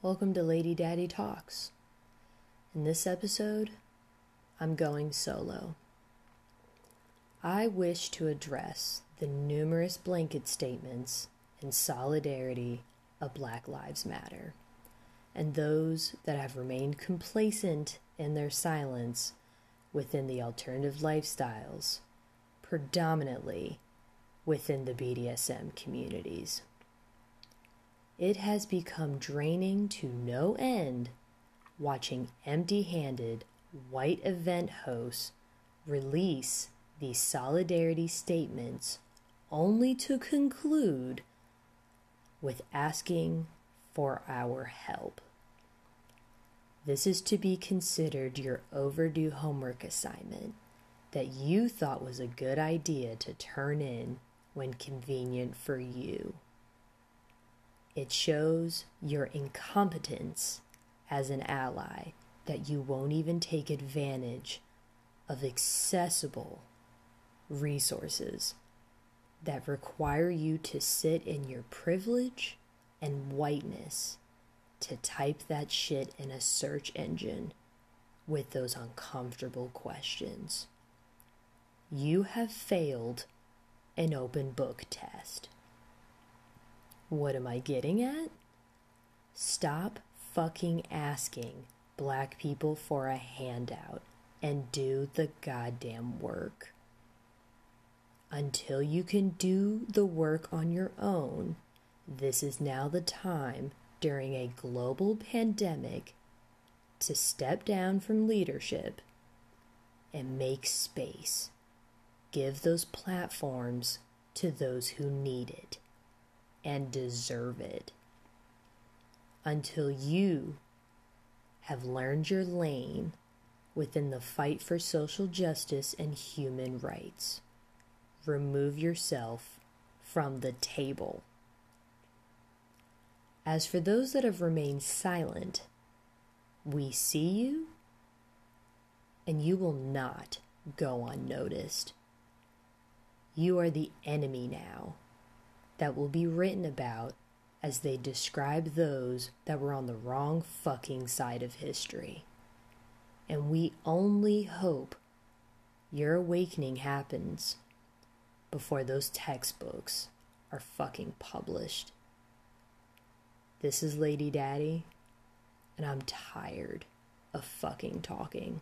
Welcome to Lady Daddy Talks. In this episode, I'm going solo. I wish to address the numerous blanket statements in solidarity of Black Lives Matter and those that have remained complacent in their silence within the alternative lifestyles, predominantly within the BDSM communities. It has become draining to no end watching empty handed white event hosts release these solidarity statements only to conclude with asking for our help. This is to be considered your overdue homework assignment that you thought was a good idea to turn in when convenient for you. It shows your incompetence as an ally that you won't even take advantage of accessible resources that require you to sit in your privilege and whiteness to type that shit in a search engine with those uncomfortable questions. You have failed an open book test. What am I getting at? Stop fucking asking black people for a handout and do the goddamn work. Until you can do the work on your own, this is now the time during a global pandemic to step down from leadership and make space. Give those platforms to those who need it and deserve it until you have learned your lane within the fight for social justice and human rights. Remove yourself from the table. As for those that have remained silent, we see you and you will not go unnoticed. You are the enemy now that will be written about as they describe those that were on the wrong fucking side of history. And we only hope your awakening happens before those textbooks are fucking published. This is Lady Daddy, and I'm tired of fucking talking.